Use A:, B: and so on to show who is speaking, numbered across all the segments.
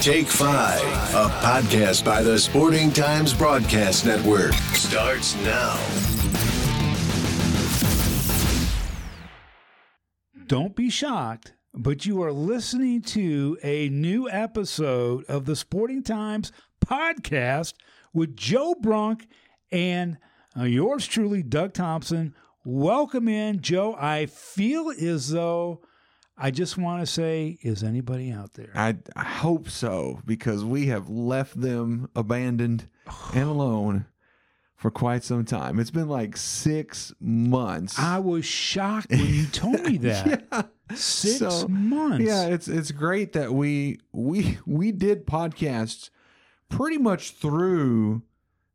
A: Take Five, a podcast by the Sporting Times Broadcast Network, starts now.
B: Don't be shocked, but you are listening to a new episode of the Sporting Times podcast with Joe Brunk and uh, yours truly, Doug Thompson. Welcome in, Joe. I feel as though I just want to say, is anybody out there?
C: I, I hope so because we have left them abandoned and alone for quite some time. It's been like six months.
B: I was shocked when you told me that.
C: yeah.
B: Six
C: So,
B: months.
C: Yeah, it's it's great that we we we did podcasts pretty much through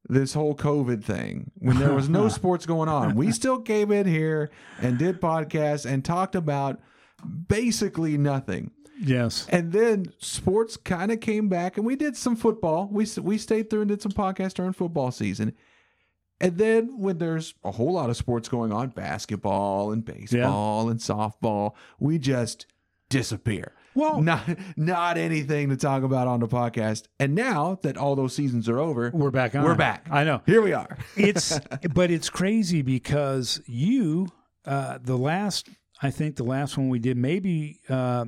C: this whole COVID thing when there was no sports going on. We still came in here and did podcasts and talked about basically nothing.
B: Yes.
C: And then sports kind of came back, and we did some football. We we stayed through and did some podcasts during football season. And then when there's a whole lot of sports going on, basketball and baseball and softball, we just disappear.
B: Well-
C: not not anything to talk about on the podcast. And now that all those seasons are over,
B: We're back on.
C: We're back.
B: I know.
C: Here we are.
B: it's but it's crazy because you uh the last I think the last one we did maybe uh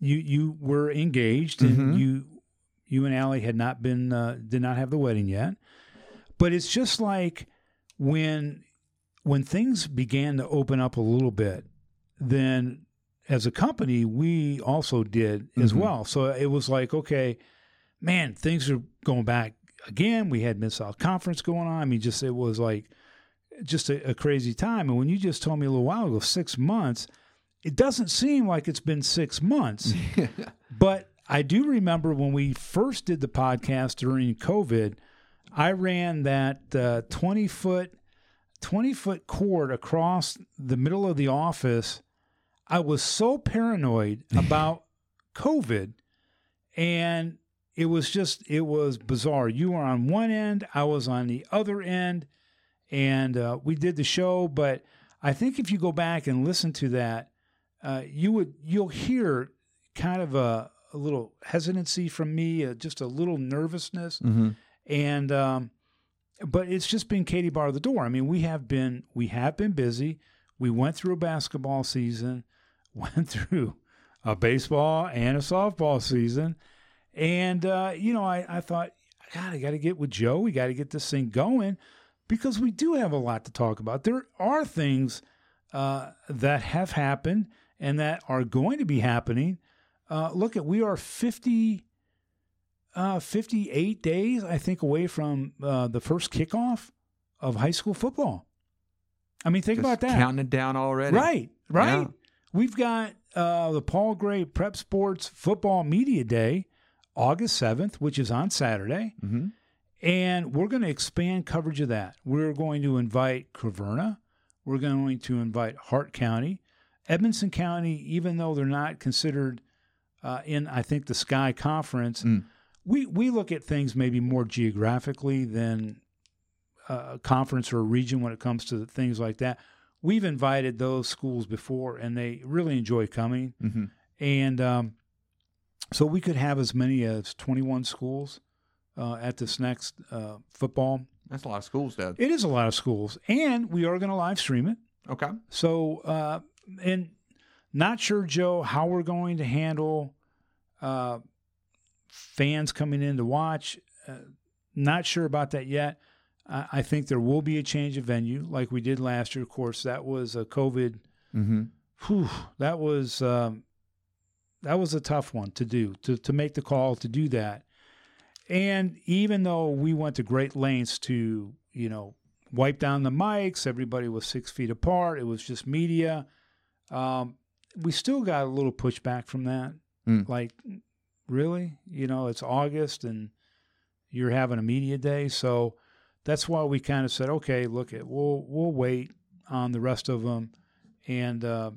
B: you you were engaged and
C: Mhm.
B: you you and Allie had not been uh, did not have the wedding yet. But it's just like when when things began to open up a little bit, then as a company we also did as
C: Mhm.
B: well. So it was like, okay, man, things are going back again. We had Mid South Conference going on. I mean, just it was like just a, a crazy time. And when you just told me a little while ago, six months, it doesn't seem like it's been six months. but I do remember when we first did the podcast during COVID, I ran that uh, twenty foot, twenty foot cord across the middle of the office. I was so paranoid about COVID, and it was just it was bizarre. You were on one end, I was on the other end, and uh, we did the show. But I think if you go back and listen to that, uh, you would you'll hear kind of a, a little hesitancy from me, uh, just a little nervousness,
C: Mm-hmm.
B: and um, but it's just been Katie bar the door. I mean, we have been we have been busy. We went through a basketball season, went through a baseball and a softball season, and uh, you know, I, I thought, God, I got to get with Joe. We got to get this thing going because we do have a lot to talk about. There are things uh, that have happened and that are going to be happening. Uh, look at we are 50 uh, 58 days I think away from uh, the first kickoff of high school football. I mean think about that.
C: Counting it down already.
B: Right, right.
C: Yeah.
B: We've got uh, the Paul Gray Prep Sports Football Media Day, August 7th, which is on Saturday.
C: Mm-hmm.
B: And we're going to expand coverage of that. We're going to invite Caverna. We're going to invite Hart County. Edmonson County, even though they're not considered uh, in, I think, the Sky Conference,
C: Mm.
B: we, we look at things maybe more geographically than uh, a conference or a region when it comes to things like that. We've invited those schools before, and they really enjoy coming.
C: Mm-hmm.
B: And um, so we could have as many as 21 schools uh, at this next uh, football.
C: That's a lot of schools, Dad.
B: It is a lot of schools, and we are going to live stream it.
C: Okay.
B: So, uh, and not sure, Joe, how we're going to handle uh, fans coming in to watch. Uh, not sure about that yet. I I think there will be a change of venue, like we did last year. Of course, that was a COVID.
C: Mm-hmm.
B: Whew, that was um, that was a tough one to do to to make the call to do that. And even though we went to great lengths to you know wipe down the mics, everybody was six feet apart. It was just media. Um, we still got a little pushback from that.
C: Mm.
B: Like, really, you know, it's August and you're having a media day, so that's why we kind of said, okay, look, it we'll we'll wait on the rest of them, and uh,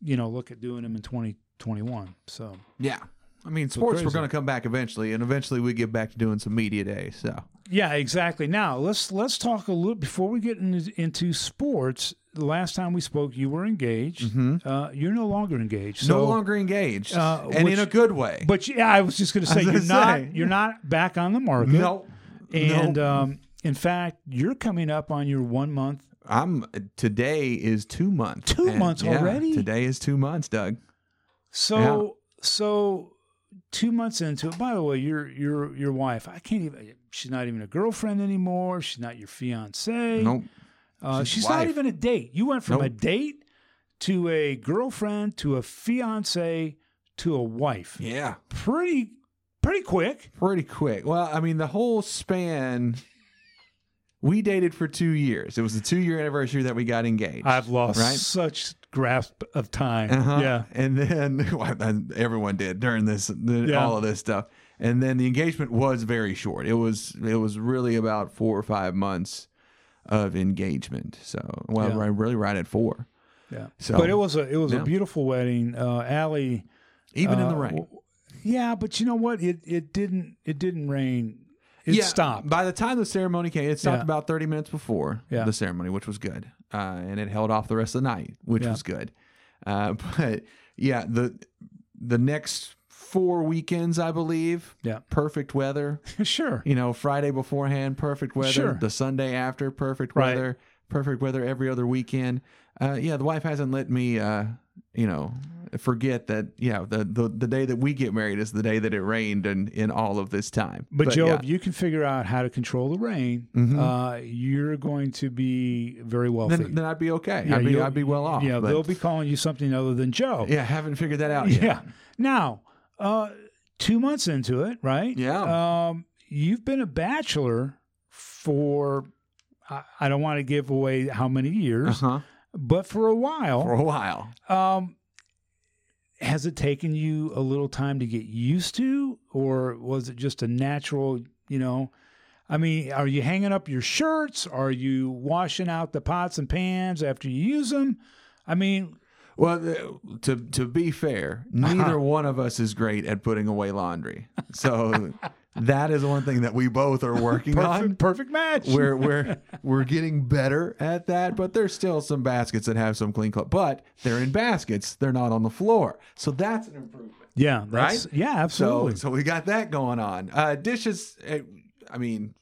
B: you know, look at doing them in 2021. So
C: Yeah. I mean, sports were going to come back eventually, and eventually we get back to doing some media day. So
B: Yeah, exactly. Now let's let's talk a little before we get into, into sports. The last time we spoke, you were engaged. Uh, you're no longer engaged.
C: no longer engaged,
B: uh,
C: and
B: which-
C: in a good way.
B: But yeah, I was just going to say you're not
C: say.
B: you're not back on the market.
C: no,
B: And
C: no.
B: um, in fact, you're coming up on your one month.
C: I'm today is two months.
B: Two months
C: yeah,
B: already?
C: Today is two months, Doug.
B: So so two months into it. By the way, your your your wife. I can't even. She's not even a girlfriend anymore. She's not your fiance.
C: Nope.
B: Uh,
C: She's
B: she's not even a date. You went from a date to a girlfriend to a fiance to a wife.
C: Yeah,
B: Pretty pretty quick.
C: pretty quick. Well, I mean, the whole span. We dated for two years. It was the two year anniversary that we got engaged.
B: I've lost
C: Right?
B: such grasp of time.
C: Uh-huh.
B: Yeah.
C: And then well, everyone did during this the,
B: Yeah.
C: all of this stuff. And then the engagement was very short. It was it was really about four or five months of engagement. So well,
B: Yeah.
C: right, really right at four.
B: Yeah.
C: So-
B: but it was a it was
C: Yeah.
B: a beautiful wedding. Uh Allie
C: Even in
B: uh,
C: the rain.
B: w- Yeah, but you know what? It it didn't it didn't rain. It
C: yeah,
B: stopped.
C: By the time the ceremony came, it stopped
B: Yeah.
C: about 30 minutes before
B: Yeah.
C: the ceremony, which was good. Uh, and it held off the rest of the night, which was good. Uh, but yeah, the the next four weekends, I believe,
B: Yeah.
C: perfect weather.
B: sure.
C: You know, Friday beforehand, perfect weather.
B: Sure.
C: The Sunday after, perfect
B: Right.
C: weather. Perfect weather every other weekend. Uh, yeah, the wife hasn't let me, uh, you know, forget that. Yeah, the, the the day that we get married is the day that it rained, and in all of this time.
B: But, Joe,
C: yeah. Mm-hmm.
B: if you can figure out how to control the rain, uh, you're going to be very wealthy.
C: then, then I'd be okay.
B: Yeah,
C: I'd be I'd be well off.
B: Yeah,
C: but-
B: they'll be calling you something other than Joe.
C: yeah, haven't figured that out yet.
B: Yeah. Now, uh, two months into it, right?
C: Yeah.
B: Um, you've been a bachelor for, I, I don't want to give away how many years,
C: Uh-huh.
B: but for a while.
C: For a while.
B: Um, has it taken you a little time to get used to, or was it just a natural, you know? I mean, are you hanging up your shirts? Are you washing out the pots and pans after you use them? I mean,
C: Well, to to be fair, neither one of us is great at putting away laundry. So that is one thing that we both are working on.
B: perfect, perfect match.
C: We're we're we're getting better at that, but there's still some baskets that have some clean clothes. But they're in baskets; they're not on the floor. So that's an improvement.
B: yeah, that's,
C: Right?
B: Yeah,
C: So
B: absolutely.
C: so we got that going on. Uh, dishes. uh, I mean,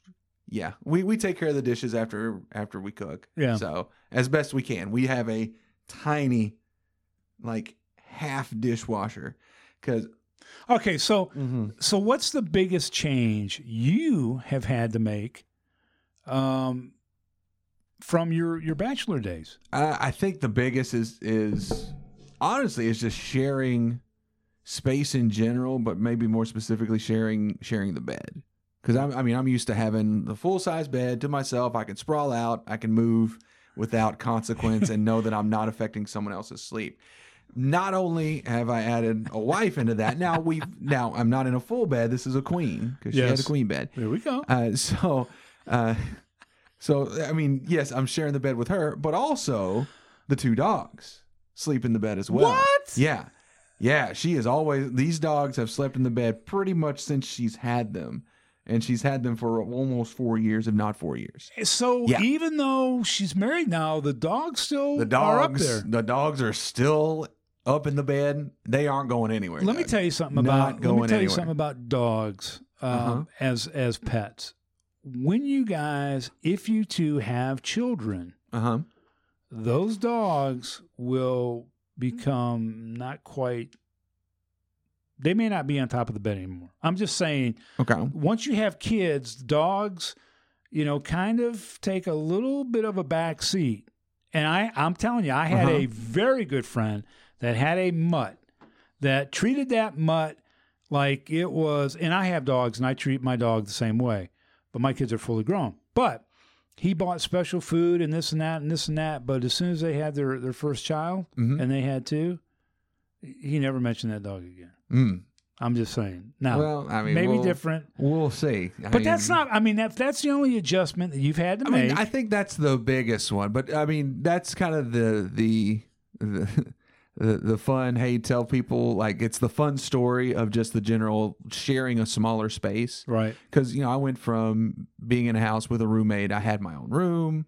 C: yeah, we we take care of the dishes after after we cook.
B: Yeah.
C: So as best we can, we have a tiny, like half dishwasher, because
B: okay, so
C: Mm-hmm.
B: so what's the biggest change you have had to make um, from your your bachelor days?
C: Uh, I think the biggest is is honestly is just sharing space in general, but maybe more specifically sharing sharing the bed. Because I mean I'm used to having the full size bed to myself. I can sprawl out. I can move without consequence and know that I'm not affecting someone else's sleep. Not only have I added a wife into that, now we now I'm not in a full bed. This is a queen because she had
B: Yes.
C: a queen bed.
B: There we go.
C: Uh, so, uh, so I mean, yes, I'm sharing the bed with her, but also the two dogs sleep in the bed as well.
B: What?
C: Yeah, yeah. She is always. These dogs have slept in the bed pretty much since she's had them, and she's had them for almost four years, if not four years.
B: So
C: Yeah.
B: even though she's married now, the dogs still
C: The
B: are up
C: dogs,
B: there.
C: the dogs are still up in the bed. They aren't going anywhere.
B: Let me tell you something
C: Not
B: about. Let me tell you something about dogs um,
C: Uh-huh.
B: as as pets. When you guys, if you two have children,
C: Uh huh.
B: those dogs will become not quite. They may not be on top of the bed anymore. I'm just saying.
C: Okay.
B: Once you have kids, dogs, you know, kind of take a little bit of a back seat. And I, I'm telling you, I had
C: Uh-huh.
B: a very good friend that had a mutt that treated that mutt like it was. And I have dogs, and I treat my dog the same way. But my kids are fully grown. But he bought special food and this and that and this and that. But as soon as they had their, their first child,
C: Mhm.
B: and they had two, he never mentioned that dog again.
C: Mm.
B: I'm just saying. Now,
C: Well, I mean,
B: maybe
C: we'll-
B: different.
C: We'll see. I
B: But that's not. I mean, that's the only adjustment that you've had to
C: I
B: make.
C: mean, I think that's the biggest one, but I mean, that's kind of the the the, the, the fun. Hey, tell people like it's the fun story of just the general sharing a smaller space.
B: Right.
C: Because you know I went from being in a house with a roommate. I had my own room.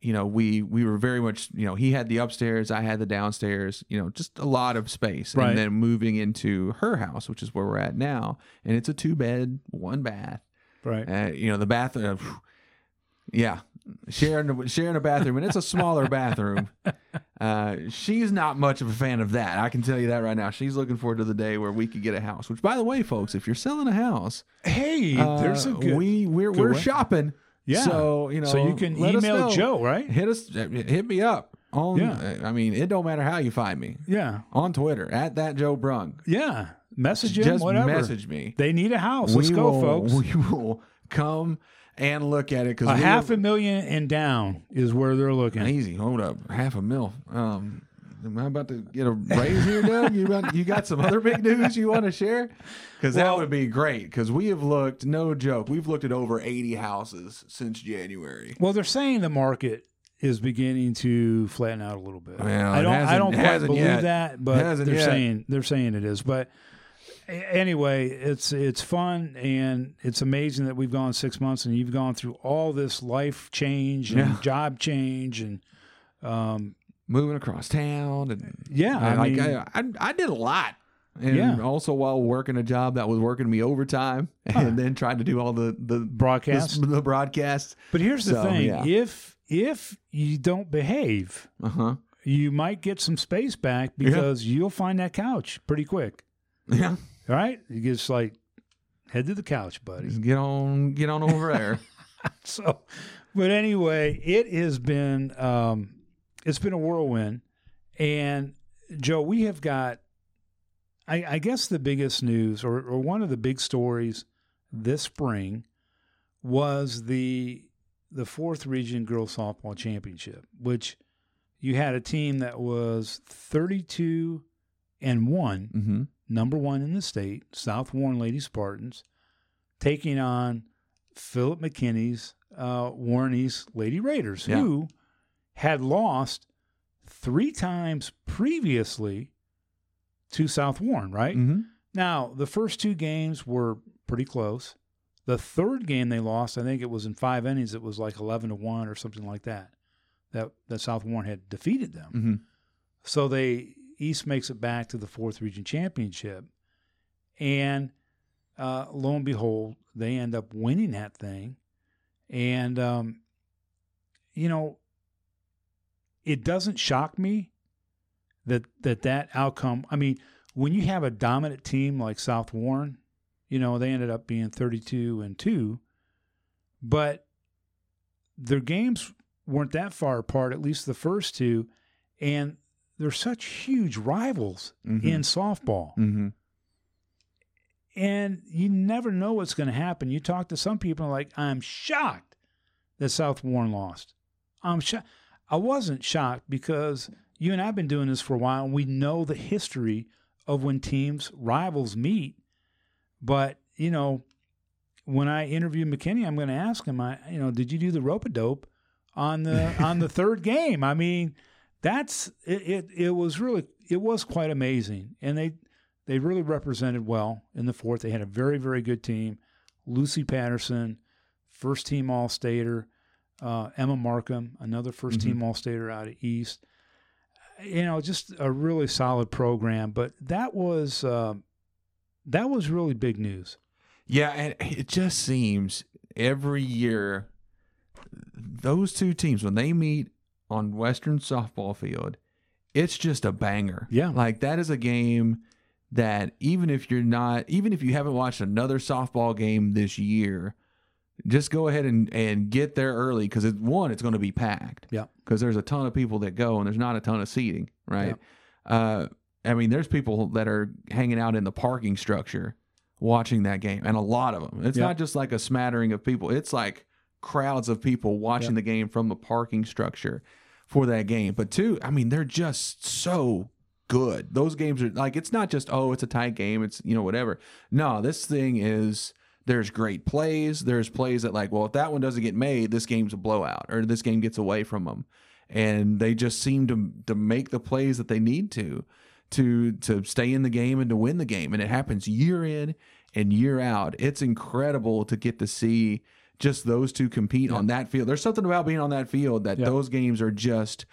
C: You know, we we were very much. You know, he had the upstairs. I had the downstairs. You know, just a lot of space.
B: Right.
C: And then moving into her house, which is where we're at now, and it's a two bed, one bath.
B: Right.
C: Uh, you know, the bathroom. Yeah, sharing sharing a bathroom, and it's a smaller bathroom. Uh, she's not much of a fan of that. I can tell you that right now. She's looking forward to the day where we could get a house. Which, by the way, folks, if you're selling a house,
B: Hey,
C: uh,
B: there's a good.
C: we we're
B: good
C: we're
B: way.
C: shopping.
B: Yeah.
C: So you know,
B: so you can email. Joe, right?
C: Hit us, hit me up on.
B: Yeah.
C: I mean, it don't matter how you find me
B: Yeah.
C: on Twitter at that Joe Brung.
B: Yeah. Message him,
C: Just
B: whatever.
C: message me.
B: They need a house. Let's
C: we
B: go,
C: will,
B: folks.
C: We will come and look at it because
B: a half a million and down is where they're looking.
C: Easy. Hold up. Half a mil. Um, am I about to get a raise here, Doug? You got, you got some other big news you want to share? Because that would be great. Because we have looked, no joke, we've looked at over 80 houses since January.
B: Well, they're saying the market is beginning to flatten out a little bit.
C: Well,
B: I don't. I don't quite believe
C: yet.
B: that, but they're
C: yet.
B: saying they're saying it is. But anyway, it's it's fun and it's amazing that we've gone six months and you've gone through all this life change and
C: Yeah.
B: job change and um,
C: Moving across town. And
B: yeah, I,
C: like,
B: mean,
C: I, I, I did a lot. And
B: Yeah.
C: also while working a job that was working me overtime and then trying to do all the, the
B: broadcast.
C: the, the broadcasts.
B: but here's the
C: so,
B: thing:
C: yeah.
B: if if you don't behave,
C: Uh huh.
B: you might get some space back because you'll find that couch pretty quick.
C: Yeah.
B: All right, you just like head to the couch, buddy.
C: Just get on, get on over there.
B: So, but anyway, it has been um, it's been a whirlwind, and Joe, we have got, I, I guess, the biggest news or, or one of the big stories this spring was the the fourth region girls softball championship, which you had a team that was thirty two and one
C: mm-hmm.
B: Number one in the state, South Warren Lady Spartans, taking on Philip McKinney's uh, Warren East Lady Raiders,
C: Yeah.
B: who had lost three times previously to South Warren, right?
C: Mm-hmm.
B: Now, the first two games were pretty close. The third game they lost, I think it was in five innings, it was like 11 to 1 or something like that, that, that South Warren had defeated them.
C: Mm-hmm.
B: So they East makes it back to the fourth region championship, and uh, lo and behold, they end up winning that thing. And um, you know, it doesn't shock me that that that outcome. I mean, when you have a dominant team like South Warren, you know they ended up being thirty-two and two, but their games weren't that far apart. At least the first two, and they're such huge rivals
C: Mhm.
B: in softball.
C: Mm-hmm.
B: And you never know what's going to happen. You talk to some people and like, I'm shocked that South Warren lost. I'm shocked. I wasn't shocked because you and I've been doing this for a while and we know the history of when teams, rivals meet. But, you know, when I interview McKinney, I'm going to ask him, I, you know, did you do the rope a dope on the on the third game? I mean, that's it, it. It was really it was quite amazing, and they they really represented well in the fourth. They had a very very good team. Lucy Patterson, first team All Stater. Uh, Emma Markham, another 1st team All Stater out of East. You know, just a really solid program. But that was uh, that was really big news.
C: Yeah, and it just seems every year those two teams when they meet on Western softball field, it's just a banger.
B: Yeah.
C: Like that is a game that even if you're not even if you haven't watched another softball game this year, just go ahead and, and get there early because it, one, it's going to be packed.
B: Yeah.
C: Because there's a ton of people that go and there's not a ton of seating, right? Yeah. Uh, I mean, there's people that are hanging out in the parking structure watching that game, and a lot of them. It's
B: Yeah.
C: not just like a smattering of people, it's like crowds of people watching
B: Yeah.
C: the game from the parking structure for that game. But two, I mean, they're just so good. Those games are like, it's not just, oh, it's a tight game, it's, you know, whatever. No, this thing is. There's great plays. There's plays that like, well, if that one doesn't get made, this game's a blowout, or this game gets away from them. and they just seem to to make the plays that they need to to to stay in the game and to win the game. And it happens year in and year out. It's incredible to get to see just those two compete on that field. There's something about being on that field that
B: Yeah.
C: those games are just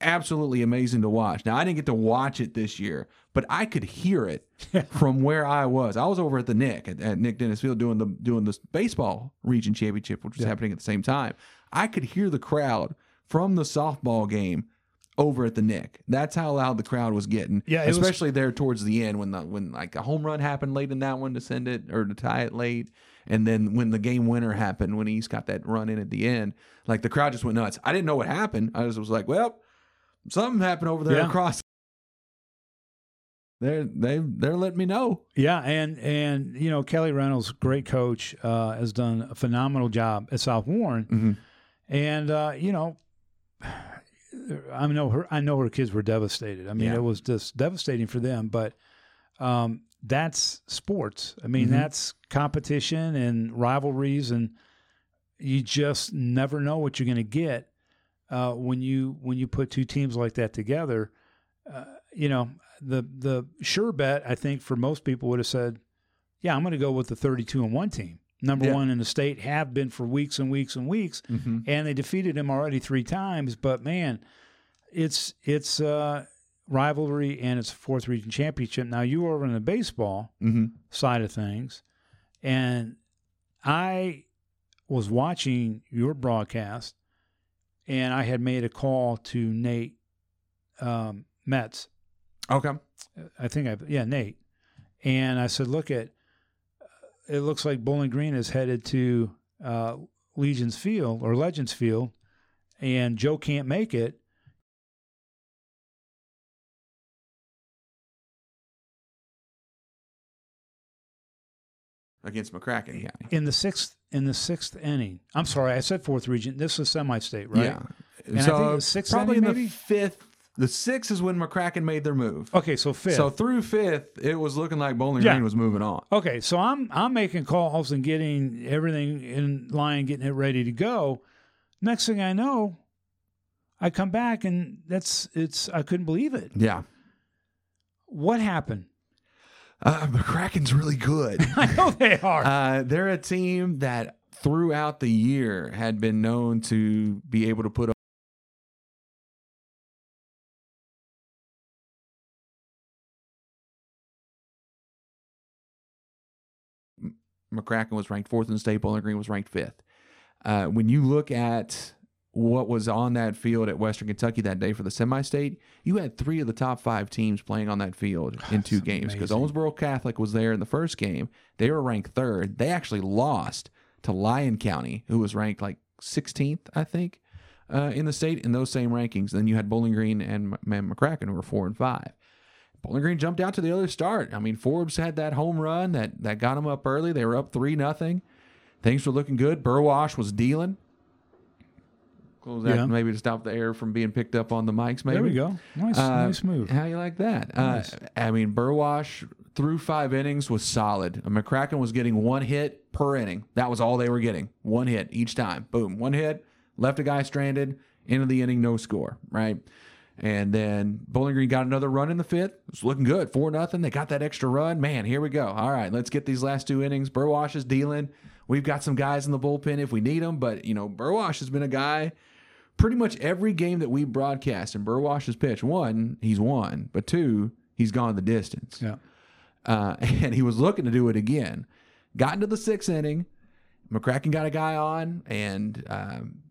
C: absolutely amazing to watch. Now I didn't get to watch it this year, but I could hear it from where I was. I was over at the Nick at, at Nick Denes Field doing the doing this baseball region championship, which was happening at the same time. I could hear the crowd from the softball game over at the Nick. That's how loud the crowd was getting.
B: Yeah, it was-
C: especially there towards the end when the when like a home run happened late in that one to send it or to tie it late. And then when the game winner happened, when East got that run in at the end, like the crowd just went nuts. I didn't know what happened. I just was like, well, something happened over there
B: Yeah.
C: across. They're they they're letting me know.
B: Yeah, and and you know Kelly Reynolds, great coach, uh, has done a phenomenal job at South Warren,
C: Mhm.
B: and uh, you know, I know her. I know her kids were devastated. I mean,
C: Yeah.
B: it was just devastating for them. But um, that's sports. I mean,
C: Mhm.
B: that's competition and rivalries, and you just never know what you're going to get uh, when you when you put two teams like that together. Uh, you know, the the sure bet I think for most people would have said, "Yeah, I'm going to go with the 32 and one team, number
C: Yeah.
B: one in the state, have been for weeks and weeks and weeks."
C: Mm-hmm.
B: and they defeated him already three times. But man, it's it's uh, rivalry and it's a fourth region championship. Now you are in the baseball
C: Mm-hmm.
B: side of things, and I was watching your broadcast, and I had made a call to Nate um, Metz.
C: Okay.
B: I think I yeah Nate, and I said, look at it looks like Bowling Green is headed to uh, Legion's Field or Legends Field, and Joe can't make it.
C: Against McCracken County.
B: in the sixth in the sixth inning. I'm sorry, I said fourth region. This is semi-state, right?
C: Yeah.
B: And I
C: so
B: think the sixth
C: probably
B: inning,
C: in the
B: maybe?
C: fifth. The sixth is when McCracken made their move.
B: Okay, so fifth.
C: So through fifth, it was looking like Bowling
B: Yeah.
C: Green was moving on.
B: okay, so I'm I'm making calls and getting everything in line, getting it ready to go. Next thing I know, I come back and that's it's I couldn't believe it.
C: Yeah.
B: What happened?
C: Uh, McCracken's really good.
B: I know they are.
C: uh, they're a team that throughout the year had been known to be able to put McCracken was ranked fourth in the state. Bowling Green was ranked fifth. Uh, when you look at what was on that field at Western Kentucky that day for the semi-state, you had three of the top five teams playing on that field in two games because. Owensboro Catholic was there in the first game. They were ranked third. They actually lost to Lyon County, who was ranked like 16th, I think, uh, in the state in those same rankings. Then you had Bowling Green and M- M- McCracken, who were four and five. Bowling Green jumped out to the other start. I mean, Forbes had that home run that that got them up early. They were up three nothing. Things were looking good. Burwash was dealing. Close that
B: Yeah.
C: maybe to stop the air from being picked up on the mics. Maybe
B: there we go. Nice,
C: uh,
B: nice move.
C: How you like that?
B: Nice.
C: Uh, I mean, Burwash through five innings was solid. McCracken was getting one hit per inning. That was all they were getting. One hit each time. Boom, one hit. Left a guy stranded. End of the inning, no score. Right. And then Bowling Green got another run in the fifth. It's looking good. Four nothing. They got that extra run. Man, here we go. All right, let's get these last two innings. Burwash is dealing. We've got some guys in the bullpen if we need them. But you know, Burwash has been a guy pretty much every game that we broadcast and Burwash has pitched, one, he's won, but two, he's gone the distance.
B: Yeah.
C: Uh, and he was looking to do it again. Got into the sixth inning. McCracken got a guy on, and um,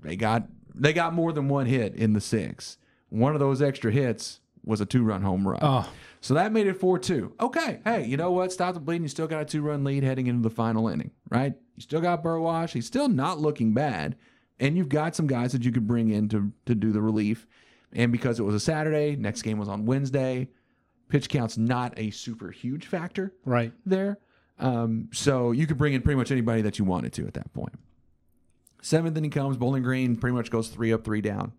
C: they got they got more than one hit in the sixth. One of those extra hits was a two run home run.
B: Oh,
C: So that made it 4 2. Okay. Hey, you know what? Stop the bleeding. You still got a two run lead heading into the final inning, right? You still got Burwash. He's still not looking bad. And you've got some guys that you could bring in to, to do the relief. And because it was a Saturday, next game was on Wednesday, pitch count's not a super huge factor
B: right.
C: there. Um, so you could bring in pretty much anybody that you wanted to at that point. Seventh inning comes, Bowling Green pretty much goes three up, three down.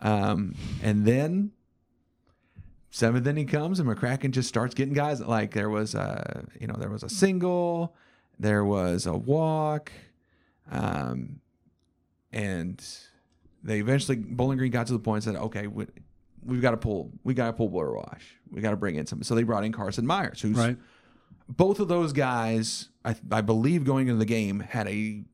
C: Um, and then seventh inning comes and McCracken just starts getting guys like there was a you know there was a single, there was a walk, um, and they eventually Bowling Green got to the point and said, okay, we, we've got to pull, we got to pull Burwash, we got to bring in some. So they brought in Carson Myers, who's
B: Right.
C: both of those guys. I, I believe going into the game had a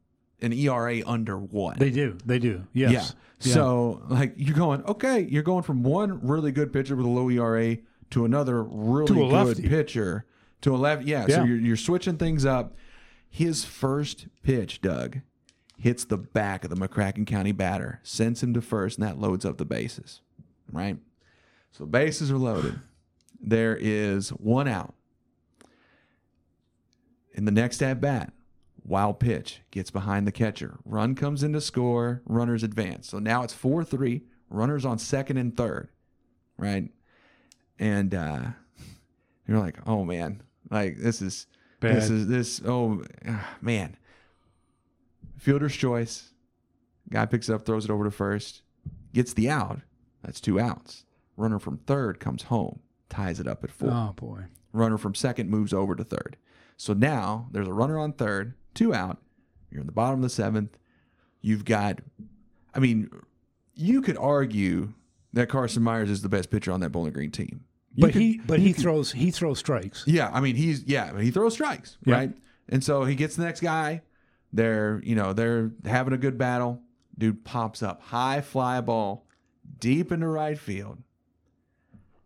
C: an ERA under one.
B: They do. They do. Yes.
C: Yeah. So like you're going, okay, you're going from one really good pitcher with a low ERA to another really
B: To
C: good
B: lefty.
C: pitcher to a left. Yeah.
B: Yeah.
C: So you're, you're switching things up. His first pitch, Doug, hits the back of the McCracken County batter, sends him to first, and that loads up the bases. Right. So bases are loaded. There is one out. In the next at bat, wild pitch gets behind the catcher. Run comes in to score. Runners advance. So now it's 4 3. Runners on second and third. Right. And uh, you're like, oh man, like this is, this is, this, oh man. Fielder's choice. Guy picks it up, throws it over to first, gets the out. That's two outs. Runner from third comes home, ties it up at four.
B: Oh boy.
C: Runner from second moves over to third. So now there's a runner on third, two out. You're in the bottom of the seventh. You've got, I mean, you could argue that Carson Myers is the best pitcher on that Bowling Green team. You
B: But
C: could-
B: he but he throws he throws strikes.
C: yeah, I mean he's yeah, he throws strikes,
B: Yeah.
C: right? And so he gets the next guy. They're you know they're having a good battle. Dude pops up high fly ball deep into right field,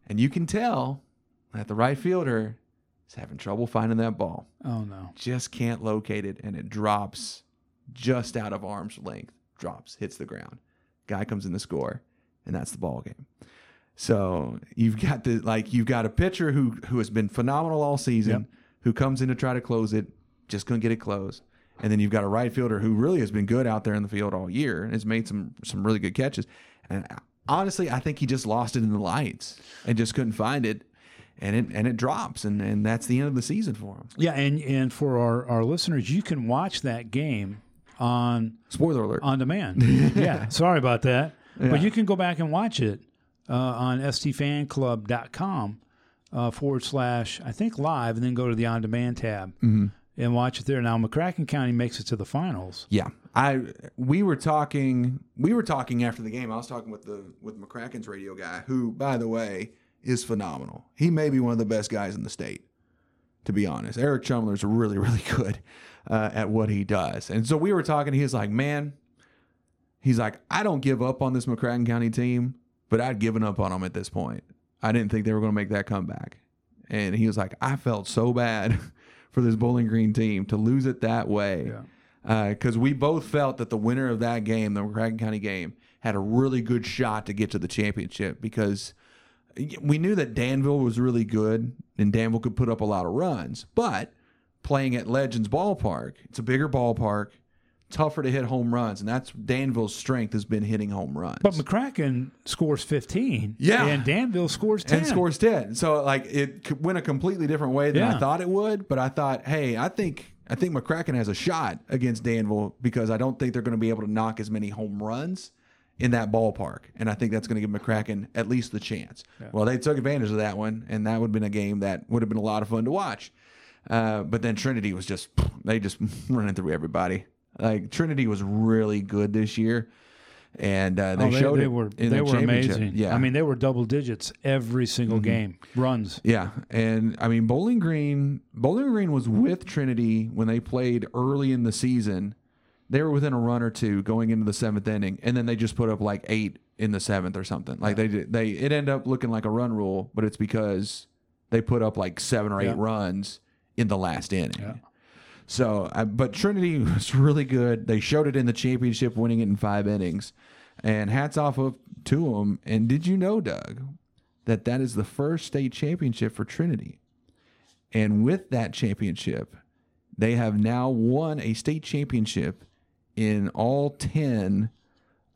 C: and you can tell that the right fielder is having trouble finding that ball.
B: Oh no.
C: Just can't locate it, and it drops just out of arm's length. Drops, hits the ground. Guy comes in to score, and that's the ball game. So you've got the like you've got a pitcher who who has been phenomenal all season,
B: Yep.
C: who comes in to try to close it, just couldn't get it closed. And then you've got a right fielder who really has been good out there in the field all year and has made some some really good catches. And uh, honestly, I think he just lost it in the lights and just couldn't find it. And it and it drops and, and that's the end of the season for them.
B: Yeah, and and for our, our listeners, you can watch that game on
C: Spoiler alert.
B: on demand. yeah, sorry about that. But you can go back and watch it uh, on stfanclub.com uh, forward slash, I think live, and then go to the on demand tab and watch it there. Now, McCracken County makes it to the finals.
C: Yeah, I we were talking we were talking after the game. I was talking with the with McCracken's radio guy, who by the way is phenomenal. He may be one of the best guys in the state, to be honest. Eric Chumler's really really good uh, at what he does, and so we were talking. He was like, "Man," he's like, "I don't give up on this McCracken County team, but I'd given up on them at this point. I didn't think they were going to make that comeback." And he was like, "I felt so bad for this Bowling Green team to lose it that way."
B: Yeah.
C: because we both felt that the winner of that game, the McCracken County game, had a really good shot to get to the championship because we knew that Danville was really good and Danville could put up a lot of runs, but playing at Legends Ballpark, it's a bigger ballpark, tougher to hit home runs, and that's Danville's strength has been hitting home runs.
B: But McCracken scores 15.
C: Yeah.
B: And Danville scores 10.
C: and scores 10. So like it went a completely different way than I thought it would, but I thought, hey, I think I think McCracken has a shot against Danville because I don't think they're going to be able to knock as many home runs in that ballpark, and I think that's going to give McCracken at least the chance. Well, they took advantage of that one, and that would have been a game that would have been a lot of fun to watch. Uh, but then Trinity was just they just running through everybody. Like Trinity was really good this year, and uh, they,
B: Oh, they,
C: showed
B: they
C: it
B: were they
C: the
B: were amazing.
C: Yeah,
B: I mean they were double digits every single game runs.
C: yeah, and I mean Bowling Green. Bowling Green was with Trinity when they played early in the season. They were within a run or two going into the seventh inning, and then they just put up like eight in the seventh or something. Like they did, they it ended up looking like a run rule, but it's because they put up like seven or eight
B: Yeah.
C: runs in the last inning.
B: Yeah.
C: So, but Trinity was really good. They showed it in the championship, winning it in five innings. And hats off of, to them. And did you know, Doug, that that is the first state championship for Trinity? And with that championship, they have now won a state championship in all 10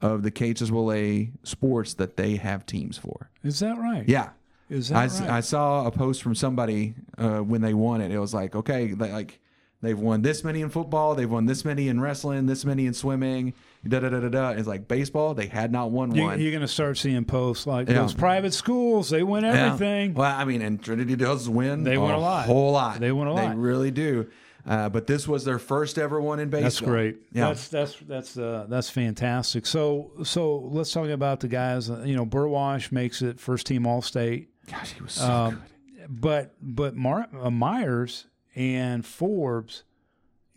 C: of the KHSAA sports that they have teams for.
B: Is that right?
C: Yeah.
B: Is that
C: I,
B: right?
C: I saw a post from somebody uh, when they won it. It was like, okay, they, like they've won this many in football, they've won this many in wrestling, this many in swimming, da da da da da. It's like baseball, they had not won
B: you,
C: one.
B: you're going to start seeing posts like
C: Yeah.
B: those private schools. They win
C: Yeah.
B: everything.
C: Well, I mean, and Trinity does win.
B: They win a lot.
C: whole lot.
B: They win a lot.
C: They really do. Uh, but this was their first ever one in baseball.
B: That's great.
C: Yeah.
B: That's that's that's uh, that's fantastic. So so let's talk about the guys. Uh, You know, Burwash makes it first team All State,
C: Gosh, he was so
B: Um,
C: good.
B: but but Mar- uh, Myers and Forbes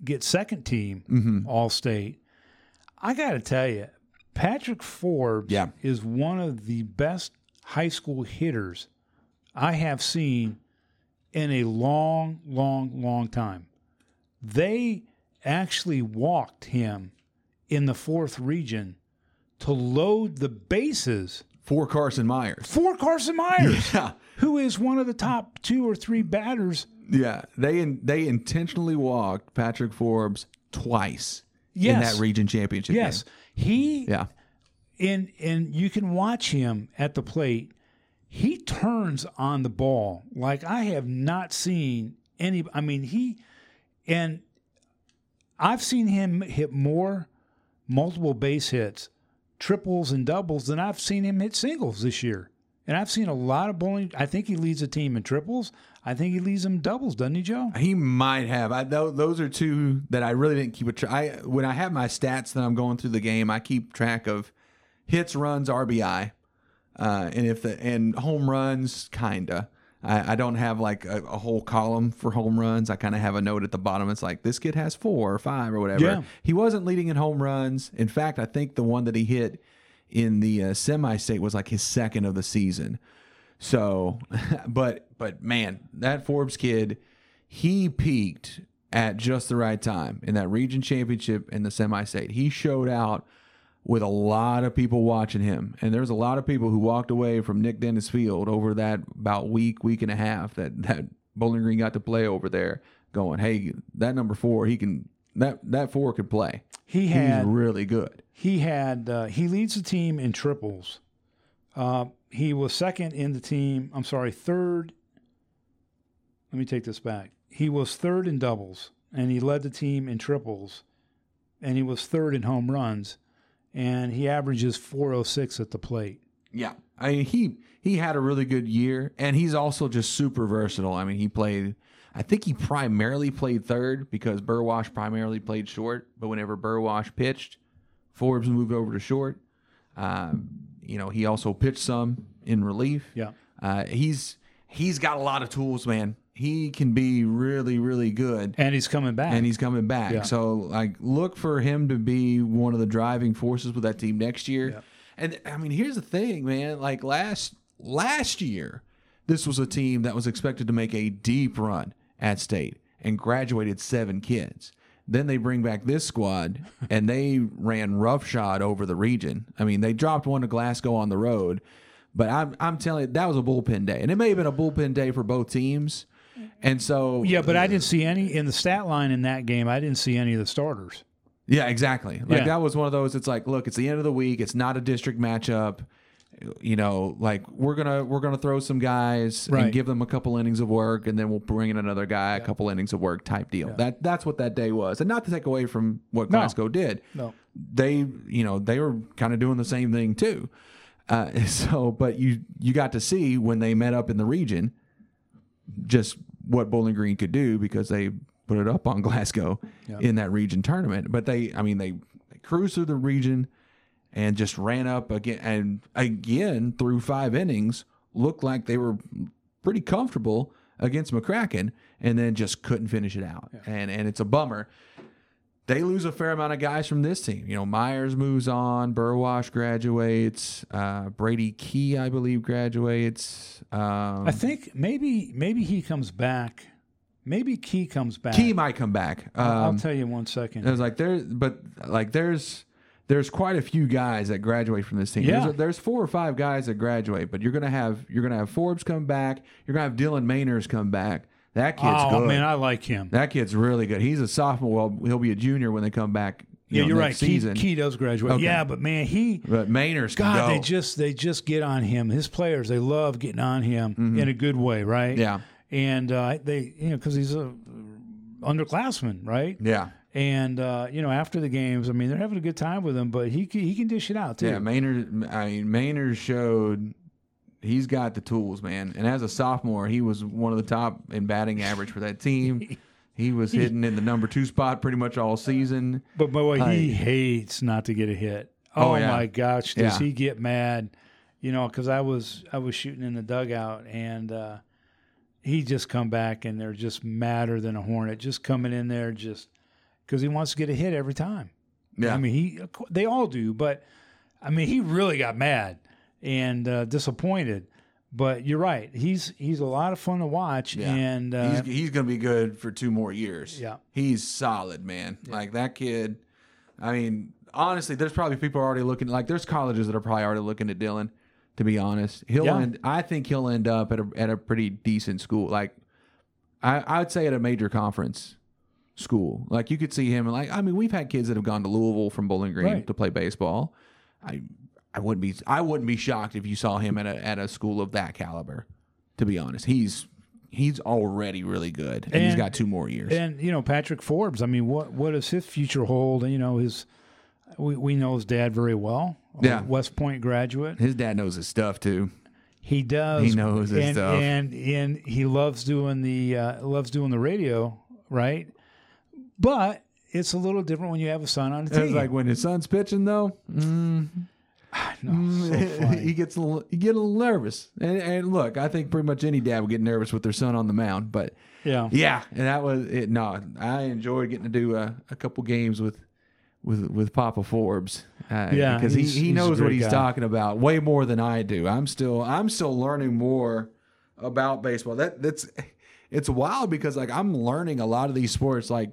B: get second team
C: Mm-hmm.
B: All State. I got to tell you, Patrick Forbes
C: Yeah.
B: is one of the best high school hitters I have seen in a long, long, long time. They actually walked him in the fourth region to load the bases
C: For Carson Myers.
B: for Carson Myers,
C: Yeah.
B: who is one of the top two or three batters.
C: Yeah, they they intentionally walked Patrick Forbes twice in that region championship.
B: Yes, he.
C: Yeah.
B: and and you can watch him at the plate. He turns on the ball like I have not seen any. I mean, he and I've seen him hit more multiple base hits, triples and doubles than I've seen him hit singles this year. And I've seen a lot of bowling. I think he leads the team in triples. I think he leads them doubles, doesn't he, Joe?
C: He might have. I tho- those are two that I really didn't keep a track. I when I have my stats that I'm going through the game, I keep track of hits, runs, RBI, uh, and if the and home runs, kinda. I, I don't have like a, a whole column for home runs. I kind of have a note at the bottom. It's like this kid has four or five or whatever.
B: Yeah.
C: He wasn't leading in home runs. In fact, I think the one that he hit in the uh, semi-state was like his second of the season. So, but but man, that Forbes kid, he peaked at just the right time in that region championship in the semi-state. He showed out with a lot of people watching him, and there's a lot of people who walked away from Nick Denes Field over that about week week and a half that that Bowling Green got to play over there, going, hey, that number four, he can that that four could play.
B: He
C: He's
B: had
C: really good.
B: he had uh, he leads the team in triples. Uh, he was second in the team. I'm sorry, third. Let me take this back. He was third in doubles, and he led the team in triples, and he was third in home runs, and he averages 406 at the plate.
C: Yeah, I mean he he had a really good year, and he's also just super versatile. I mean, he played. I think he primarily played third because Burwash primarily played short. But whenever Burwash pitched, Forbes moved over to short. Um, you know, he also pitched some in relief.
B: Yeah.
C: Uh, he's he's got a lot of tools, man. He can be really, really good
B: And he's coming back.
C: and he's coming back.
B: Yeah.
C: So like look for him to be one of the driving forces with that team next year.
B: Yeah.
C: And I mean, here's the thing, man. Like last last year, this was a team that was expected to make a deep run at state and graduated seven kids. Then they bring back this squad and they ran roughshod over the region. I mean, they dropped one to Glasgow on the road, but I'm I'm telling you, that was a bullpen day. And it may have been a bullpen day for both teams. And so
B: yeah, but I didn't see any in the stat line in that game. I didn't see any of the starters.
C: Yeah, exactly. Like
B: Yeah.
C: that was one of those. It's like, look, it's the end of the week. It's not a district matchup. You know, like we're gonna we're gonna throw some guys
B: Right.
C: and give them a couple innings of work, and then we'll bring in another guy, a couple innings of work type deal. That that's what that day was, and not to take away from what. Glasgow did.
B: No.
C: They, you know, they were kind of doing the same thing too. Uh, so, but you you got to see when they met up in the region, just what Bowling Green could do because they put it up on Glasgow in that region tournament. But they, I mean, they, they cruised through the region and just ran up again and again through five innings, looked like they were pretty comfortable against McCracken, and then just couldn't finish it out. And and it's a bummer. They lose a fair amount of guys from this team. You know, Myers moves on, Burwash graduates, uh, Brady Key, I believe, graduates. Um,
B: I think maybe maybe he comes back. Maybe Key comes back.
C: Key might come back. Um,
B: I'll tell you one second.
C: I was like, there, but like, there's there's quite a few guys that graduate from this team.
B: Yeah.
C: There's, there's four or five guys that graduate, but you're gonna have you're gonna have Forbes come back. You're gonna have Dylan Mainers come back. That kid's
B: oh
C: good.
B: man, I like him.
C: that kid's really good. He's a sophomore. Well, he'll be a junior when they come back. You
B: yeah,
C: know,
B: you're right.
C: next
B: Key,
C: Season.
B: Key does graduate.
C: Okay.
B: Yeah, but man, he
C: But Mainers
B: God,
C: go.
B: they just they just get on him. His players, they love getting on him in a good way, right?
C: Mm-hmm. Yeah.
B: and uh, they you know because he's a underclassman, right?
C: yeah.
B: And uh, you know after the games, I mean they're having a good time with him, but he he can dish it out too.
C: Yeah, Maynard. I mean, Maynard showed he's got the tools, man. And as a sophomore, he was one of the top in batting average for that team. He was hitting in the number two spot pretty much all season.
B: But boy,
C: I-
B: he hates not to get a hit.
C: Oh,
B: Oh,
C: yeah.
B: my gosh, does
C: Yeah.
B: he get mad? You know, because I was I was shooting in the dugout and uh, he just come back and they're just madder than a hornet, just coming in there just because he wants to get a hit every time.
C: Yeah.
B: I mean, he they all do, but I mean, he really got mad and uh, disappointed. But you're right, he's he's a lot of fun to watch,
C: Yeah.
B: and uh,
C: he's he's going to be good for two more years.
B: Yeah.
C: He's solid, man. Like that kid. I mean, honestly, there's probably people already looking like there's colleges that are probably already looking at Dylan. To be honest, he'll
B: Yeah.
C: end. I think he'll end up at a at a pretty decent school. Like, I I would say at a major conference school. Like you could see him. Like I mean, we've had kids that have gone to Louisville from Bowling Green
B: Right.
C: to play baseball. I I wouldn't be I wouldn't be shocked if you saw him at a at a school of that caliber. To be honest, he's he's already really good, and, he's got two more years.
B: And you know Patrick Forbes. I mean, what what does his future hold? And you know his, we, we know his dad very well.
C: Yeah.
B: West Point graduate.
C: His dad knows his stuff too.
B: He does.
C: He knows his
B: and,
C: stuff.
B: and and he loves doing the uh, loves doing the radio, right? But it's a little different when you have a son on the
C: It's
B: team.
C: like when his son's pitching though, mm,
B: no, so
C: he gets a little, you get a little nervous. And, and look, I think pretty much any dad would get nervous with their son on the mound. But
B: yeah.
C: yeah, and that was it. No, I enjoyed getting to do a, a couple games with with with Papa Forbes. Uh,
B: Yeah,
C: because he, he knows what he's
B: guy.
C: talking about way more than I do. I'm still I'm still learning more about baseball. That that's it's wild because like I'm learning a lot of these sports. Like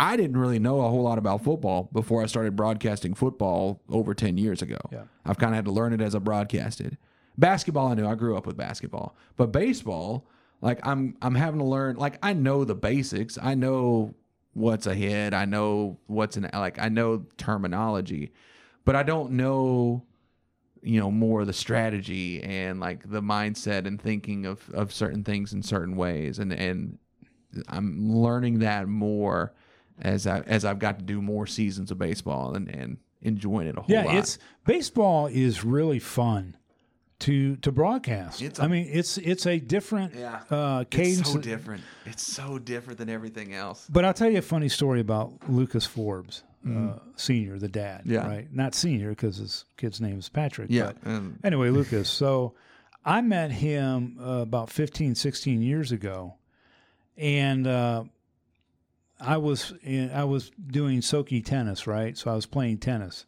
C: I didn't really know a whole lot about football before I started broadcasting football over ten years ago.
B: Yeah.
C: I've kind of had to learn it as I broadcasted. Basketball, I knew. I grew up with basketball, but baseball, like I'm, I'm having to learn. Like I know the basics. I know what's a hit. I know what's an like. I know terminology, but I don't know, you know, more of the strategy and like the mindset and thinking of of certain things in certain ways. And and I'm learning that more as I as I've got to do more seasons of baseball and and enjoying it a whole
B: Yeah,
C: lot.
B: it's baseball is really fun to to broadcast.
C: It's a-
B: I mean, it's it's a different
C: Yeah.
B: uh, cadence.
C: It's so different. It's so different than everything else.
B: But I'll tell you a funny story about Lucas Forbes, uh, senior, the dad.
C: Mm-hmm. Yeah.
B: Right. Not senior because his kid's name is Patrick.
C: Yeah,
B: But
C: and-
B: anyway, Lucas. So I met him uh, about 15, 16 years ago, and uh, I was in, I was doing SOKY tennis. Right. So I was playing tennis.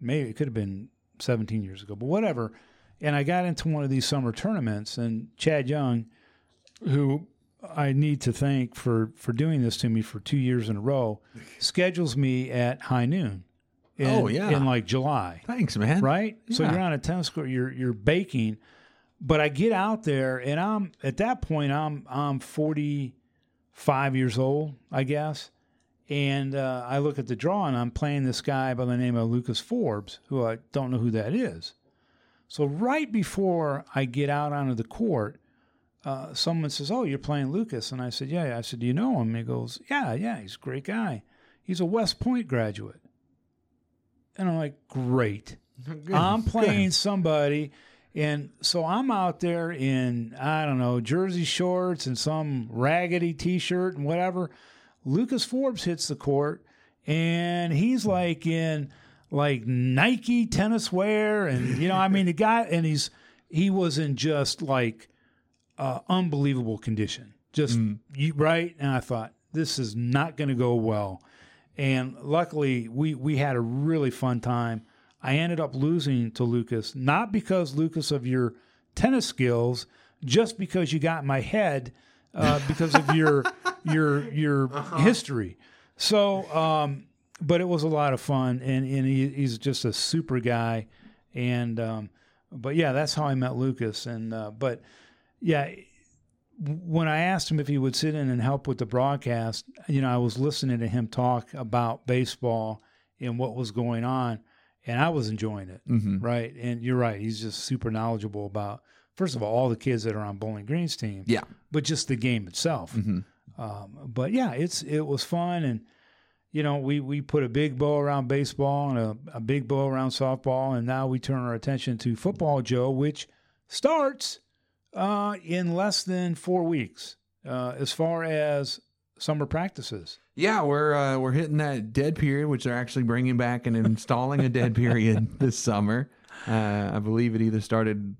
B: Maybe it could have been 17 years ago, but whatever. And I got into one of these summer tournaments, and Chad Young, who I need to thank for for doing this to me for two years in a row, schedules me at high noon. In,
C: Oh, yeah.
B: in like July,
C: Thanks, man.
B: right? So you're on a tennis court, you're you're baking, but I get out there and I'm at that point I'm I'm 45 years old, I guess, and uh, I look at the draw and I'm playing this guy by the name of Lucas Forbes, who I don't know who that is. So right before I get out onto the court, uh, someone says, "Oh, you're playing Lucas," and I said, "Yeah." I said, "Do you know him?" He goes, "Yeah, yeah. He's a great guy. He's a West Point graduate." And I'm like, "Great." I'm playing somebody, and so I'm out there in I don't know jersey shorts and some raggedy T-shirt and whatever. Lucas Forbes hits the court, and he's like in like Nike tennis wear, and you know, I mean, the guy, and he's he was in just like uh, unbelievable condition, just you, right. And I thought this is not going to go well, and luckily we we had a really fun time. I ended up losing to Lucas, not because Lucas of your tennis skills, just because you got in my head uh, because of your your your history. So, um, but it was a lot of fun, and and he, he's just a super guy, and um, but yeah, that's how I met Lucas, and uh, but yeah. When I asked him if he would sit in and help with the broadcast, you know, I was listening to him talk about baseball and what was going on, and I was enjoying it
C: Mm-hmm.
B: right? And you're right; he's just super knowledgeable about first of all all the kids that are on Bowling Green's team,
C: Yeah.
B: but just the game itself.
C: Mhm.
B: Um, but yeah, it's it was fun, and you know we we put a big bow around baseball and a, a big bow around softball, and now we turn our attention to football, Joe, which starts uh, in less than four weeks. Uh, as far as summer practices.
C: Yeah, we're uh, we're hitting that dead period, which they're actually bringing back and installing a dead period this summer. Uh, I believe it either started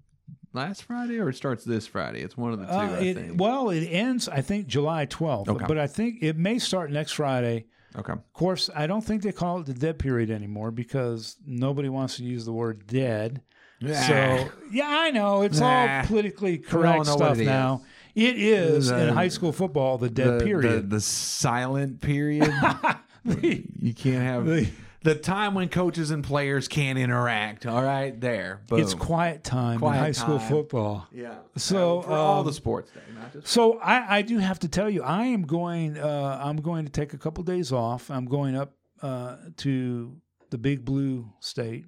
C: last Friday or it starts this Friday. It's one of the two.
B: Uh,
C: I
B: it,
C: think.
B: well, it ends, I think, July 12th,
C: Okay.
B: but I think it may start next Friday.
C: okay.
B: Of course, I don't think they call it the dead period anymore because nobody wants to use the word dead. So, yeah, I know. It's all politically correct stuff now. It is
C: The-
B: in high school football the dead
C: the,
B: period.
C: The, the silent period. you can't have
B: The-
C: the time when coaches and players can't interact. All right, there. Boom.
B: it's quiet time
C: Quiet
B: in high school football.
C: yeah.
B: So,
C: for all
B: um,
C: the sports, day,
B: So I, I do have to tell you, I am going. Uh, I'm going to take a couple days off. I'm going up uh, to the Big Blue State.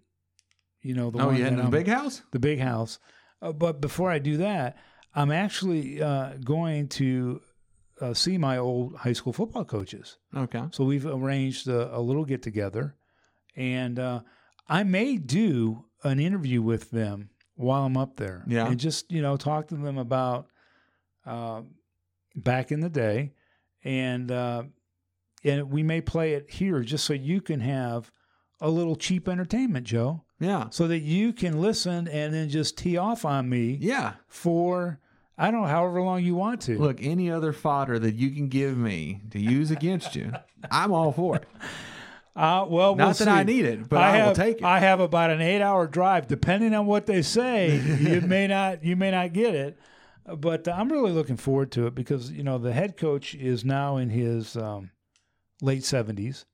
B: You know the
C: oh
B: one
C: yeah,
B: that
C: in the
B: I'm-
C: big house.
B: the big house. Uh, but before I do that, I'm actually uh, going to uh, see my old high school football coaches.
C: Okay.
B: So we've arranged a, a little get together, and uh, I may do an interview with them while I'm up there.
C: Yeah.
B: and just you know talk to them about uh, back in the day, and uh, and we may play it here just so you can have a little cheap entertainment, Joe,
C: Yeah.
B: so that you can listen and then just tee off on me
C: Yeah.
B: for I don't know however long you want to.
C: Look, any other fodder that you can give me to use against you, I'm all for it.
B: Uh, well,
C: Not
B: we'll
C: that I need it, but I,
B: have,
C: will take it.
B: I have about an eight-hour drive. Depending on what they say, you may not you may not get it. But I'm really looking forward to it because you know the head coach is now in his um, late 70s.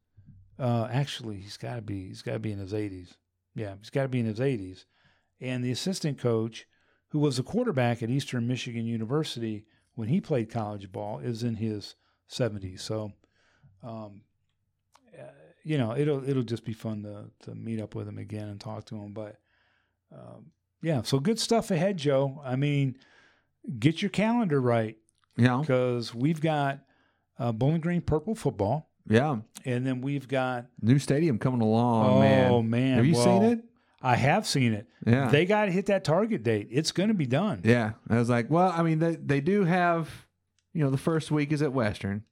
B: Uh, actually, he's got to be he's got to be in his 80s. Yeah, he's got to be in his 80s. And the assistant coach, who was a quarterback at Eastern Michigan University when he played college ball, is in his 70s. So. Um, you know, it'll it'll just be fun to to meet up with him again and talk to him. But um, yeah, so good stuff ahead, Joe. I mean, get your calendar right
C: yeah.
B: because we've got uh, Bowling Green Purple football,
C: Yeah.
B: and then we've got
C: New stadium coming along,
B: oh
C: man.
B: man,
C: Have you seen it?
B: I have seen it.
C: Yeah.
B: They got to hit that target date. It's going to be done.
C: yeah. I was like, well, I mean, they, they do have, you know, the first week is at Western.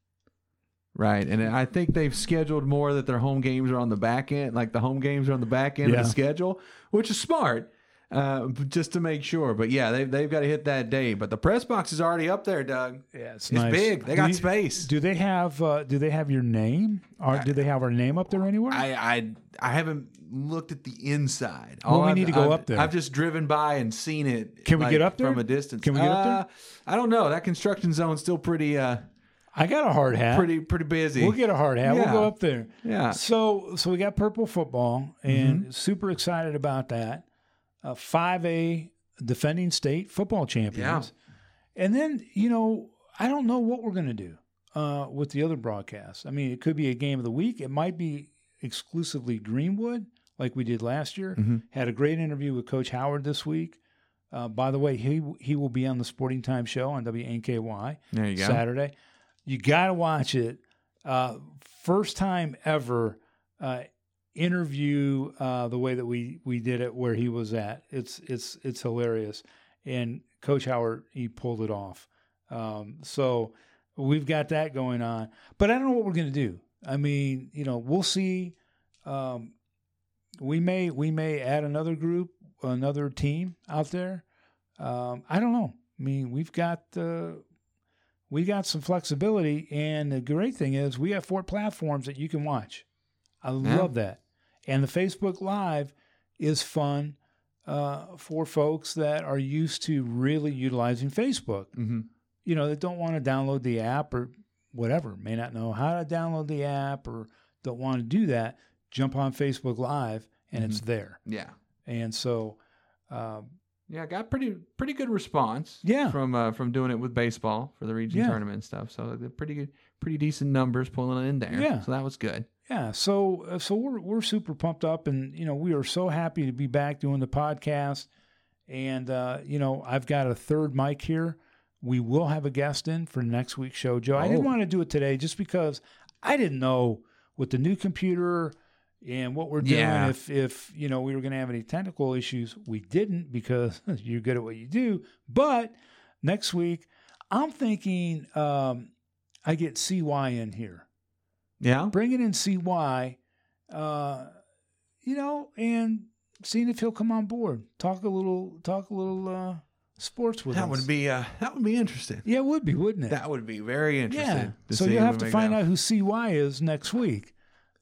C: Right. And I think they've scheduled more that their home games are on the back end, like the home games are on the back end
B: Yeah.
C: of the schedule, which is smart. Uh, just to make sure, but yeah, they've they've got to hit that day. But the press box is already up there, Doug.
B: Yeah, it's,
C: It's
B: nice.
C: big. They
B: Do
C: got
B: you-
C: space.
B: Do they have uh, Do they have your name, or do they have our name up there anywhere?
C: I, I I haven't looked at the inside.
B: Well, we
C: I've-
B: need to go
C: I've-
B: up there.
C: I've just driven by and seen it.
B: Can we
C: like,
B: get up there?
C: from a distance?
B: Can we get up there?
C: Uh, I don't know. That construction zone's still pretty uh
B: I got a hard hat.
C: pretty pretty busy.
B: We'll get a hard hat.
C: Yeah.
B: We'll go up there.
C: yeah.
B: So so we got purple football and
C: Mm-hmm.
B: super excited about that. Uh, 5A defending state football champions. And then, you know, I don't know what we're going to do uh, with the other broadcasts. I mean, it could be a game of the week. It might be exclusively Greenwood, like we did last year.
C: Mhm.
B: Had a great interview with Coach Howard this week. Uh, by the way, he he will be on the Sporting Time show on WNKY.
C: There you go.
B: Saturday. You got to watch it. Uh, first time ever uh, interview uh, the way that we we did it where he was at. It's it's it's hilarious, and Coach Howard he pulled it off. Um, so we've got that going on, but I don't know what we're going to do. I mean, you know, we'll see. Um, we may we may add another group, another team out there. Um, I don't know. I mean, we've got uh, we got some flexibility, and the great thing is we have four platforms that you can watch. I
C: Yeah.
B: love that, and the Facebook Live is fun uh, for folks that are used to really utilizing Facebook.
C: hmm
B: You know, that don't want to download the app or whatever, may not know how to download the app or don't want to do that. Jump on Facebook Live, and it's there.
C: Yeah.
B: And so, um,
C: Yeah, I got pretty pretty good response.
B: Yeah.
C: From uh, from doing it with baseball for the region
B: Yeah.
C: tournament and stuff. So pretty good, pretty decent numbers pulling it in there.
B: Yeah.
C: So that was good.
B: Yeah, so uh, so we're we're super pumped up, and you know we are so happy to be back doing the podcast, and uh, you know I've got a third mic here. We will have a guest in for next week's show, Joe. I
C: Oh.
B: didn't want to do it today just because I didn't know with the new computer and what we're doing
C: Yeah.
B: if if you know we were going to have any technical issues. We didn't because you're good at what you do. But next week, I'm thinking. Um, I get CY in here.
C: Yeah.
B: Bringing in CY, uh, you know, and seeing if he'll come on board. Talk a little, talk a little uh, sports with
C: That
B: us.
C: That would be uh, that would be interesting.
B: yeah, it would be, wouldn't it?
C: That would be very interesting.
B: yeah. So you'll have to find out who CY is next week.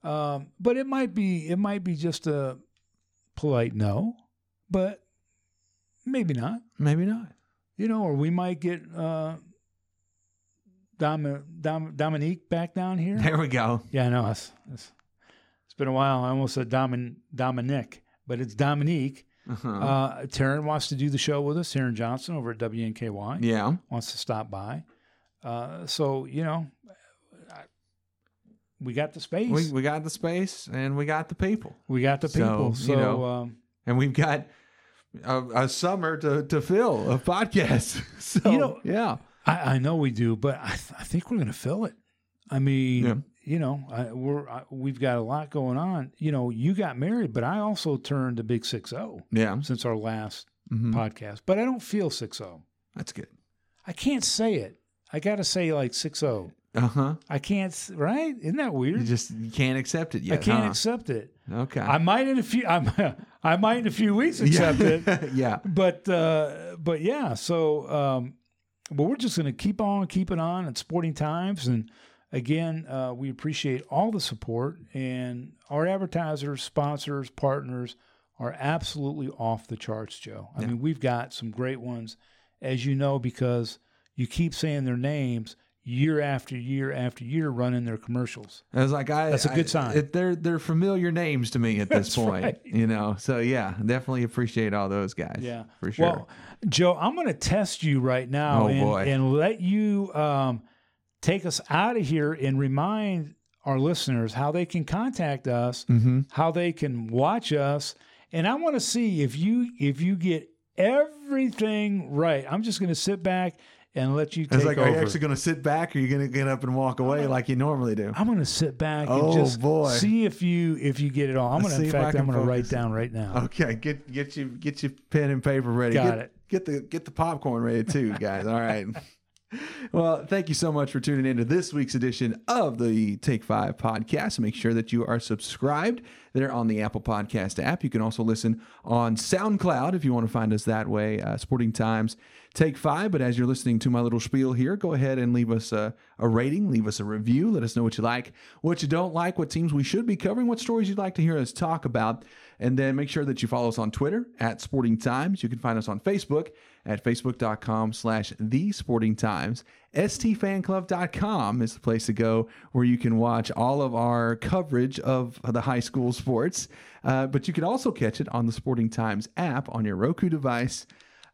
B: Um, but it might be, it might be just a polite no, but maybe not.
C: Maybe not.
B: You know, or we might get uh, Dom, Dom, Dominique back down here.
C: There we go.
B: Yeah, I know. It's, it's, it's been a while. I almost said Domin, Dominic, but it's Dominique.
C: Uh-huh.
B: Uh, Taryn wants to do the show with us. Taryn Johnson over at WNKY
C: yeah.
B: wants to stop by. Uh, so, you know, I, we got the space.
C: We
B: We,
C: got the space and we got the people.
B: We got the
C: So,
B: people. So,
C: you know,
B: um,
C: And we've got a, a summer to, to fill of podcasts. So
B: You know-
C: yeah.
B: I, I know we do, but I, th- I think we're going to fill it. I mean,
C: Yeah.
B: you know, I, we're I, we've got a lot going on. You know, you got married, but I also turned a big six zero
C: Yeah.
B: since our last
C: Mhm.
B: podcast. But I don't feel six zero.
C: That's good.
B: I can't say it. I got to say like six zero.
C: Uh-huh.
B: I can't. Right? Isn't that
C: You
B: weird?
C: just you can't accept it yet.
B: I can't
C: huh?
B: accept it.
C: Okay.
B: I might in a few. I'm, I might in a few weeks accept it.
C: yeah.
B: But uh, but yeah. So um, but we're just going to keep on keeping on at Sporting Times, and again, uh, we appreciate all the support and our advertisers, sponsors, partners are absolutely off the charts, Joe. I
C: Yeah.
B: mean, we've got some great ones, as you know, because you keep saying their names year after year after year, running their commercials.
C: I was like, I.
B: That's a good
C: I-
B: sign.
C: it- they're they're familiar names to me at this point.
B: right.
C: You know, so yeah, definitely appreciate all those guys.
B: Yeah,
C: for sure.
B: Well, Joe, I'm going to test you right now
C: Oh,
B: and,
C: boy.
B: and let you um, take us out of here and remind our listeners how they can contact us,
C: mm-hmm.
B: how they can watch us, and I want to see if you if you get everything right. I'm just going to sit back and let you take
C: like,
B: over.
C: are you actually going to sit back, or are you going to get up and walk away like you normally do?
B: I'm going to sit back and
C: Oh,
B: just
C: boy.
B: see if you if you get it all. I'm going to, in fact, I'm going to write down right now.
C: Okay, get get you get your pen and paper ready.
B: Got
C: get,
B: it.
C: Get the get the popcorn ready too, guys. All right. Well, thank you so much for tuning in to this week's edition of the Take Five podcast. Make sure that you are subscribed there on the Apple Podcast app. You can also listen on SoundCloud if you want to find us that way. Uh, Sporting Times Take Five. But as you're listening to my little spiel here, go ahead and leave us a, a rating, leave us a review. Let us know what you like, what you don't like, what teams we should be covering, what stories you'd like to hear us talk about. And then make sure that you follow us on Twitter at Sporting Times. You can find us on Facebook at facebook.com slash the sporting times. stfanclub.com is the place to go where you can watch all of our coverage of the high school sports. Uh, but you can also catch it on the Sporting Times app on your Roku device.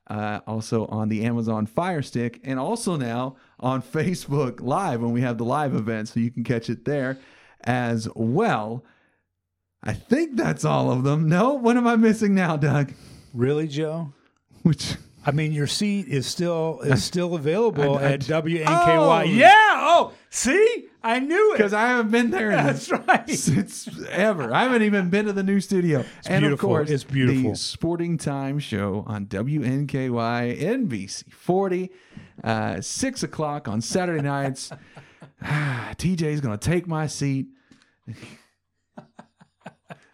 C: Uh, also on the Amazon Fire Stick, and also now on Facebook Live when we have the live event, so you can catch it there as well. I think that's all of them. No, what am I missing now, Doug?
B: Really, Joe?
C: Which
B: I mean, your seat is still is still available
C: I- I-
B: at WNKY.
C: Oh!
B: Yeah. Oh, see, I knew it.
C: because I haven't been there in
B: That's right.
C: since ever. I haven't even been to the new studio. and of
B: beautiful.
C: course,
B: It's beautiful.
C: The Sporting Time Show on WNKY NBC 40, uh, six o'clock on Saturday nights. Ah, TJ's gonna take my seat.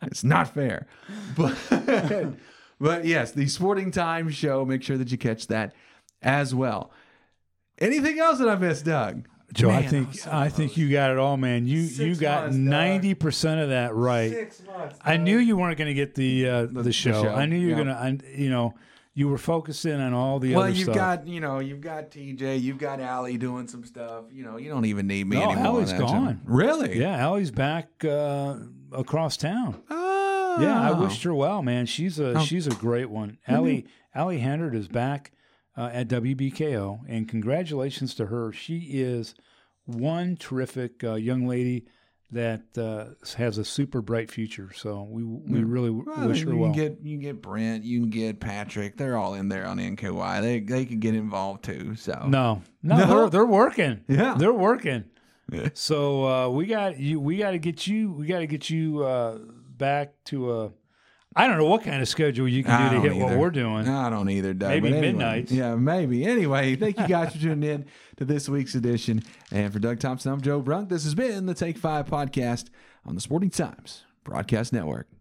C: it's not fair, but but yes, the Sporting Time Show. Make sure that you catch that as well. Anything else that I missed, Doug?
B: Joe, I think
C: was so
B: I think you got it all, man. You you got ninety percent of that right.
C: Six months.
B: I knew you weren't going to get the, uh, the show.
C: show,
B: I knew you were
C: yeah.
B: going to. You know, you were focusing on all the
C: Well,
B: other
C: you've
B: stuff.
C: got you know you've got TJ, you've got Allie doing some stuff. You know you don't even need me
B: No,
C: anymore.
B: Allie's
C: don't you?
B: gone.
C: Really?
B: yeah, Allie's back uh, across town.
C: Oh.
B: Yeah, I wished her well, man. She's a she's a great one. Allie Allie Hendard is back uh, at WBKO, and congratulations to her. She is one terrific uh, young lady that uh, has a super bright future. So we we really
C: Well,
B: wish
C: you
B: her
C: can
B: well.
C: get you can get Brent, you can get Patrick. They're all in there on NKY. They they can get involved too. So
B: no, no,
C: No?
B: They're, they're working.
C: Yeah.
B: they're working.
C: Yeah.
B: So uh, we got you. We got to get you. We got to get you uh, back to a I don't know what kind of schedule you can do to hit what we're doing.
C: I don't either, Doug.
B: Maybe
C: anyway.
B: midnights.
C: Yeah, maybe. Anyway, thank you guys for tuning in to this week's edition. And for Doug Thompson, I'm Joe Brunk. This has been the Take Five podcast on the Sporting Times Broadcast Network.